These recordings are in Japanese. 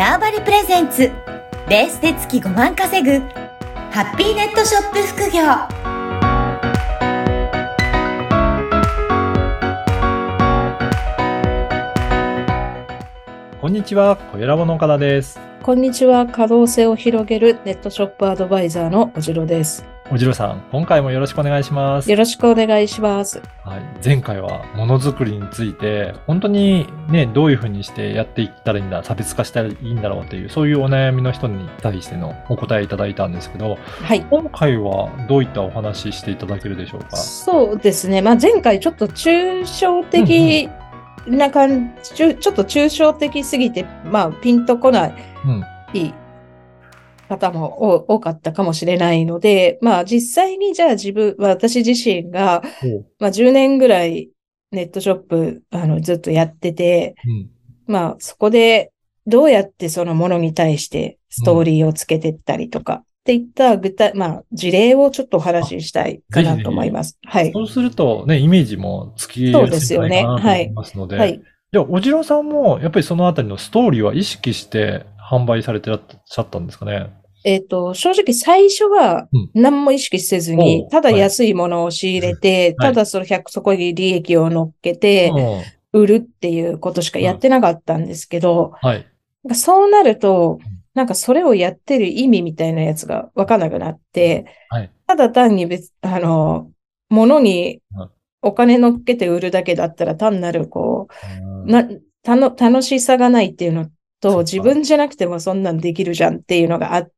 ターバリプレゼンツレースで月5万稼ぐハッピーネットショップ副業こんにちは、小ラボの岡田です。こんにちは。可動性を広げるネットショップアドバイザーのおじろです。おじろさん、今回もよろしくお願いします。よろしくお願いします。はい、前回はものづくりについて、本当にね、どういうふうにしてやっていったらいいんだ、差別化したらいいんだろうっていう、そういうお悩みの人に対してのお答えいただいたんですけど、はい。今回はどういったお話ししていただけるでしょうか？そうですね。まあ、前回ちょっと抽象的な感じ、ちょちょっと抽象的すぎて、まあ、ピンとこないうん。方も多多かったかもしれないので、まあ、実際にじゃあ自分、私自身が、ほまあ、10年ぐらいネットショップ、あの、ずっとやってて、う。うん。まあ、そこでどうやってそのものに対してストーリーをつけてったりとか、っていった具体、まあ、事例をちょっとお話ししたいかなと思います。はい。そうするとね、イメージもつきやすいかなと思いますので、はい。じゃあ、おじろさんも、やっぱりそのあたりのストーリーは意識して販売されてらっしゃったんですかね？えっ、と、正直最初はうん。何も意識せずおにう、ただ安いものを仕入れて、はい。ただその100、そこに利益を乗っけて、うん。売るっていうことしかやってなかったんですけど、はい。なんかそうなるとうん、なんかそれをやってる意味みたいなやつがわかんなくなって、はい。ただ単に別、あの、物にうん。お金乗っけて売るだけだったら単なるこうん。う、な、たの、楽しさがないっていうのと、か。自分じゃなくてもそんなんできるじゃんっていうのがあって、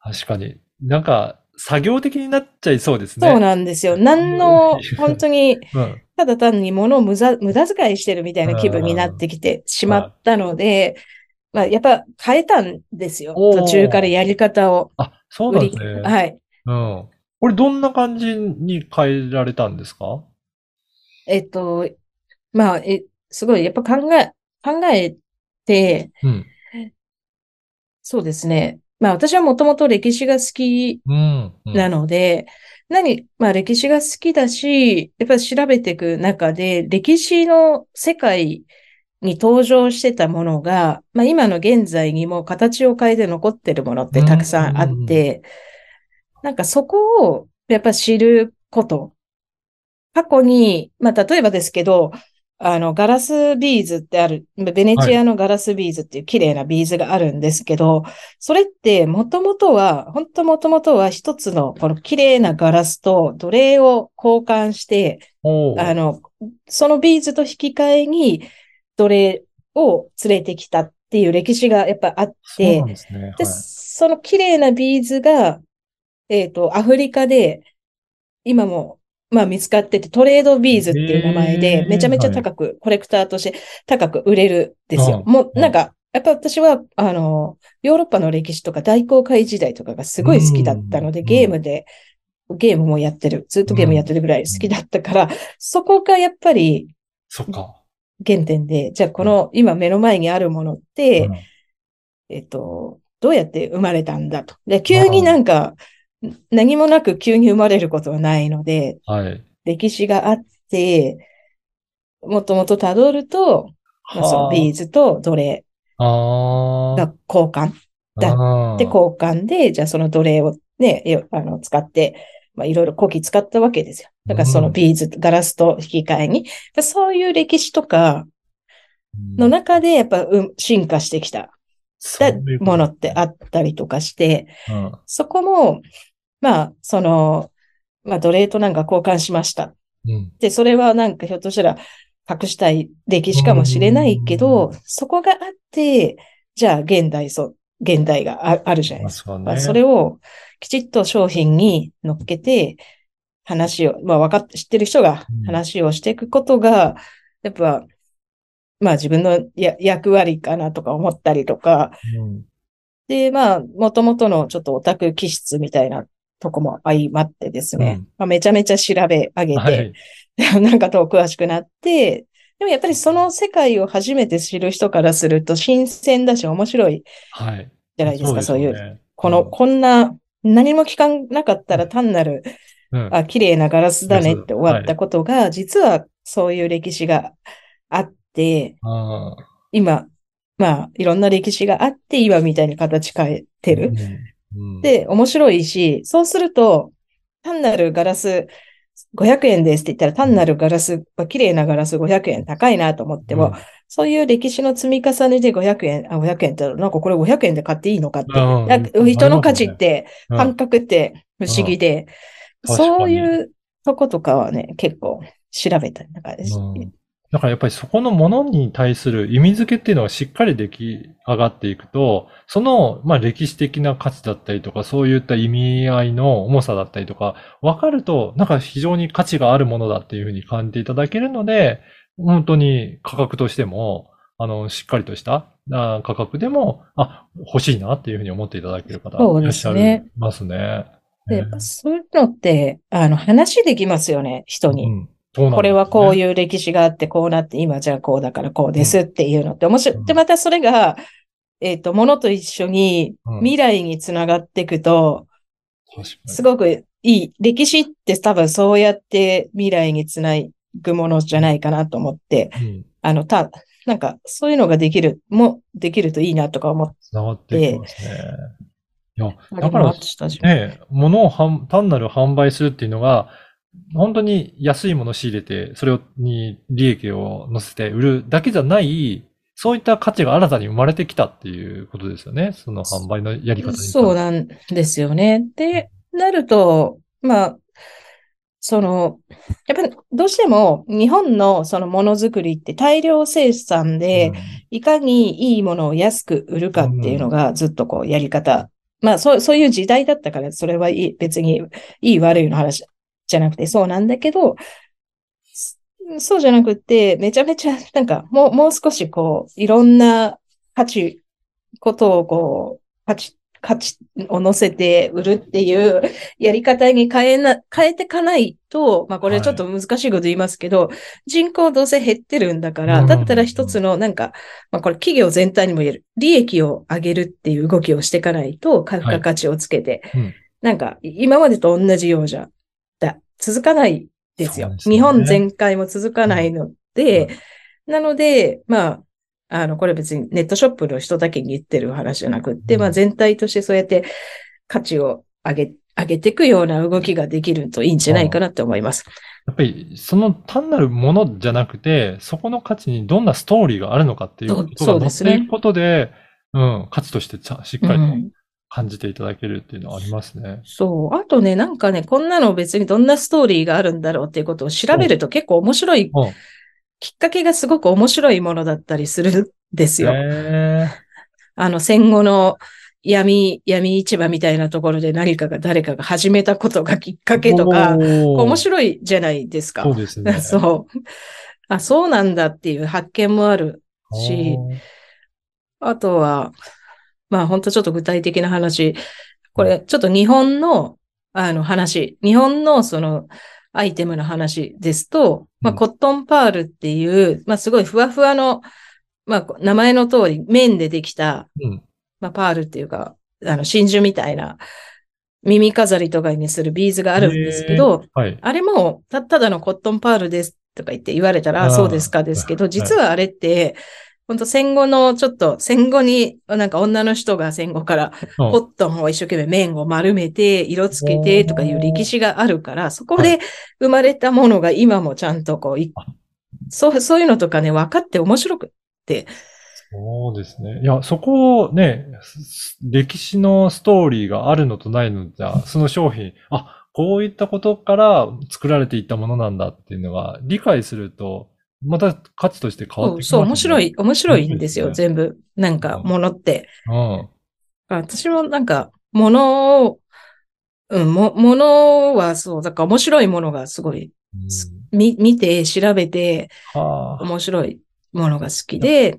確かに。なんか、作業的になっちゃいそうですね。そうなんですよ。何の、本当に、うん。ただ単に物を無駄遣いしてるみたいな気分になってきてしまったので、まあ、やっぱ変えたんですよ。途中からやり方を。あ、そうなんですね。はい。うん。これどんな感じに変えられたんですか？えっと、まあ、え、すごい、やっぱ考え、考えて、うん。そうですね。まあ私はもともと歴史が好きうん。うんなので、何、まあ歴史が好きだし、やっぱり調べていく中で、歴史の世界に登場してたものが、まあ今の現在にも形を変えて残ってるものってたくさんあって、なんかそこをやっぱ知ること。過去に、まあ例えばですけど、あの、ガラスビーズってある、ベネチアのガラスビーズっていう綺麗なビーズがあるんですけど、それってもともとは、本当もともとは一つのこの綺麗なガラスと奴隷を交換して、あの、そのビーズと引き換えに奴隷を連れてきたっていう歴史がやっぱあってなん、ですね。で、はい。その綺麗なビーズが、えっと、アフリカで今もまあ見つかってて、トレードビーズっていう名前へで、ー。めちゃめちゃ高く、コレクターとして高く売れるんですよ。うんもう、なんか、やっぱ私は、あの、ヨーロッパの歴史とか大航海時代とかがすごい好きだったので、うんゲームで、ゲームもやってる、ずっとゲームやってるぐらい好きだったから、そこがやっぱりそっか。原点で、じゃあこの今目の前にあるものって、うん。えっと、どうやって生まれたんだと。で、急になんか、何もなく急に生まれることはないので、はい。歴史があって、もともと辿ると、まあ、そのビーズと奴隷あが交換。だあーで、交換で、じゃあその奴隷をね、よあの、使って、まあ、いろいろ古希使ったわけですよ。だからそのビーズ、ガラスと引き換えに。でそういう歴史とかの中で、やっぱ、うん、進化してきたものってあったりとかして、うんそこも、まあ、その、まあ、奴隷となんか交換しました。うん。で、それはなんかひょっとしたら隠したい歴史かもしれないけうどん、そこがあって、じゃあ現代、そう、現代がああるじゃないですか。まあ、それをきちっと商品に乗っけて、話を、まあ分かって、知ってる人がうん。話をしていくことが、やっぱ、まあ自分のや役割かなとか思ったりとか、うん。で、まあ、もともとのちょっとオタク気質みたいなとこも相まってですね、うん。まあ、めちゃめちゃ調べ上げて、はい。なんかと詳しくなって、でもやっぱりその世界を初めて知る人からすると新鮮だし面白いはい。じゃないですか、そういう。ねこの、こんな、何も聞かなかったら単なる、うん。あ、綺麗なガラスだねって終わったことが、実はそういう歴史があって、あ今、まあ、いろんな歴史があって、今みたいに形変えてる。うん、で、面白いし、そうすると、単なるガラス500円ですって言ったら、単なるガラス、綺麗なガラス500円高いなと思っても、うん。そういう歴史の積み重ねで500円、あ、500円って、なんかこれ500円で買っていいのかって。うん。人の価値って、うん。感覚って不思議で、そういうとことかはね、結構調べたりなんかだからやっぱりそこのものに対する意味付けっていうのがしっかり出来上がっていくと、その、まあ歴史的な価値だったりとか、そういった意味合いの重さだったりとか、分かると、なんか非常に価値があるものだっていうふうに感じていただけるので、本当に価格としても、あの、しっかりとしたあ価格でも、あ、欲しいなっていうふうに思っていただける方いらっしゃいますね。で、やっぱそういうのって、あの、話できますよね、人に。うんねこれはこういう歴史があって、こうなって、今じゃあこうだからこうですっていうのって面白い。うんで、またそれが、えっと、ものと一緒にうん未来につながっていくと、すごくいい。歴史って多分そうやって未来につなぐものじゃないかなと思って、うんあの、た、なんかそういうのができる、も、できるといいなとか思って、つながってきますね。いや、だから、ね、物を販単なる販売するっていうのが、本当に安いものを仕入れて、それをに利益を乗せて売るだけじゃない、そういった価値が新たに生まれてきたっていうことですよね。その販売のやり方に。そうなんですよね。で、なると、まあ、その、やっぱりどうしても日本のそのものづくりって大量生産で、いかにいいものを安く売るかっていうのがずっとこうやり方。まあそう、そういう時代だったから、それはいい、別にいい悪いの話じゃなくてそうなんだけど、そうじゃなくて、めちゃめちゃ、なんか、もう、もう少しこう、いろんな価値、ことをこう、価値、価値を乗せて売るっていうやり方に変えな、変えていかないと、まあこれちょっと難しいこと言いますけど、人口どうせ減ってるんだから、うんだったら一つのなんか、まあこれ企業全体にも言える、利益を上げるっていう動きをしていかないと、価はい。格価値をつけて、うん。なんか今までと同じようじゃ、だ、続かないですよ。すね。日本全開も続かないので、なので、まあ、あの、これ別にネットショップの人だけに言ってる話じゃなくって、うん。まあ全体としてそうやって価値を上げ、上げていくような動きができるといいんじゃないかなって思います。やっぱり、その単なるものじゃなくて、そこの価値にどんなストーリーがあるのかっていうことが載っていくことで、うん、価値としてしっかりとうん感じていただけるっていうのはありますね。そう。あとね、なんかね、こんなの別にどんなストーリーがあるんだろうっていうことを調べると結構面白い、うんきっかけがすごく面白いものだったりするんですよ。へあの、戦後の闇、闇市場みたいなところで何かが誰かが始めたことがきっかーけとか、面白いじゃないですか。そうですね。そう。あ、そうなんだっていう発見もあるし、あとは、まあ本当ちょっと具体的な話。これちょっと日本のあの話、日本のそのアイテムの話ですと、まあうん。コットンパールっていう、まあすごいふわふわの、まあ名前の通り綿でできた、うん。まあパールっていうか、あの真珠みたいな耳飾りとかにするビーズがあるんですけど。あれも、た、ただのコットンパールですとか言って言われたら、そうですかですけど、実はあれって、本当戦後の、ちょっと戦後に、なんか女の人が戦後からうんコットンを一生懸命面を丸めて、色つけてとかいう歴史があるから、そこで生まれたものが今もちゃんとこういあ、そう、そういうのとかね、分かって面白くって、そうですね。いや、そこをね、す歴史のストーリーがあるのとないのじゃ、その商品、あ、こういったことから作られていったものなんだっていうのが理解すると、また価値として変わってきますそう、面白い。い、面白いんですよ、面白い全部。なんか、ものって。うん。私もなんか、ものを、うん、も、ものはそう、だから面白いものがすごい、み、見て、調べて。面白いものが好きで、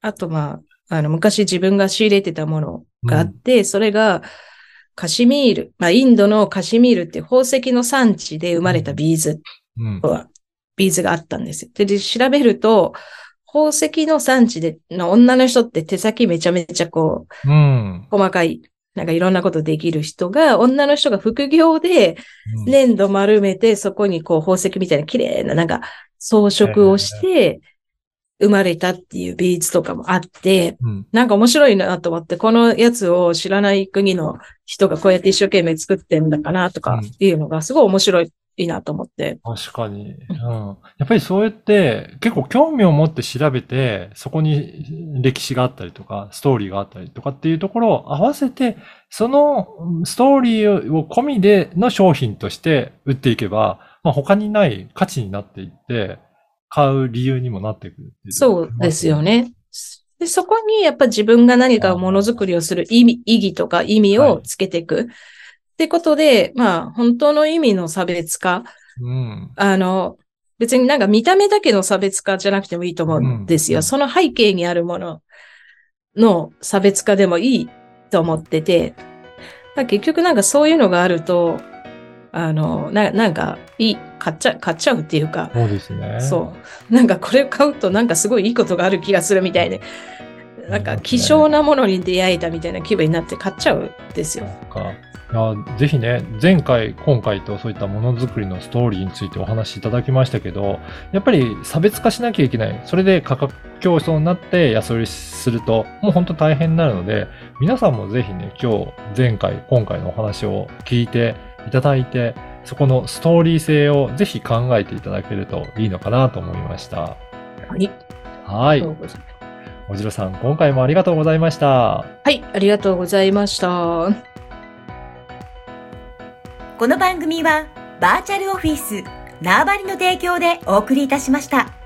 あとまあ、あの、昔自分が仕入れてたものがあって、それが、カシミール、まあ、インドのカシミールって宝石の産地で生まれたビーズうん。は、ビーズがあったんですよ。で、で調べると、宝石の産地での女の人って手先めちゃめちゃこう、うん。細かい、なんかいろんなことできる人が、女の人が副業でうん粘土丸めて、そこにこう宝石みたいな綺麗ななんか装飾をして生まれたっていうビーツとかもあって、うん。なんか面白いなと思って、このやつを知らない国の人がこうやって一生懸命作ってんだかなとかいうのがすごい面白いなと思って。確かに。うん。やっぱりそうやって結構興味を持って調べて、そこに歴史があったりとか、ストーリーがあったりとかっていうところを合わせて、そのストーリーを込みでの商品として売っていけば、まあ他にない価値になっていって、買う理由にもなってくるそうですよ。ね。でそこにやっぱ自分が何かものづくりをする意味、意義とか意味をつけていく。ってことで、まあ本当の意味の差別化、うん。あの、別になんか見た目だけの差別化じゃなくてもいいと思うんですよ。うんその背景にあるものの差別化でもいいと思ってて、まあ結局なんかそういうのがあると、あの、ななんかいい、買っちゃ、買っちゃうっていうか、そうですね。そう。なんかこれを買うとなんかすごいいいことがある気がするみたいで、なんか希少なものに出会えたみたいな気分になって買っちゃうんですよ。かいやぜひね、前回、今回とそういったものづくりのストーリーについてお話しいただきましたけど、やっぱり差別化しなきゃいけない。それで価格競争になって安売りすると、もう本当大変になるので、皆さんもぜひね、今日、前回、今回のお話を聞いていただいて、そこのストーリー性をぜひ考えていただけるといいのかなと思いました。はい。はい。そうございますおじろさん、今回もありがとうございました。はい、ありがとうございました。この番組はバーチャルオフィス縄張りの提供でお送りいたしました。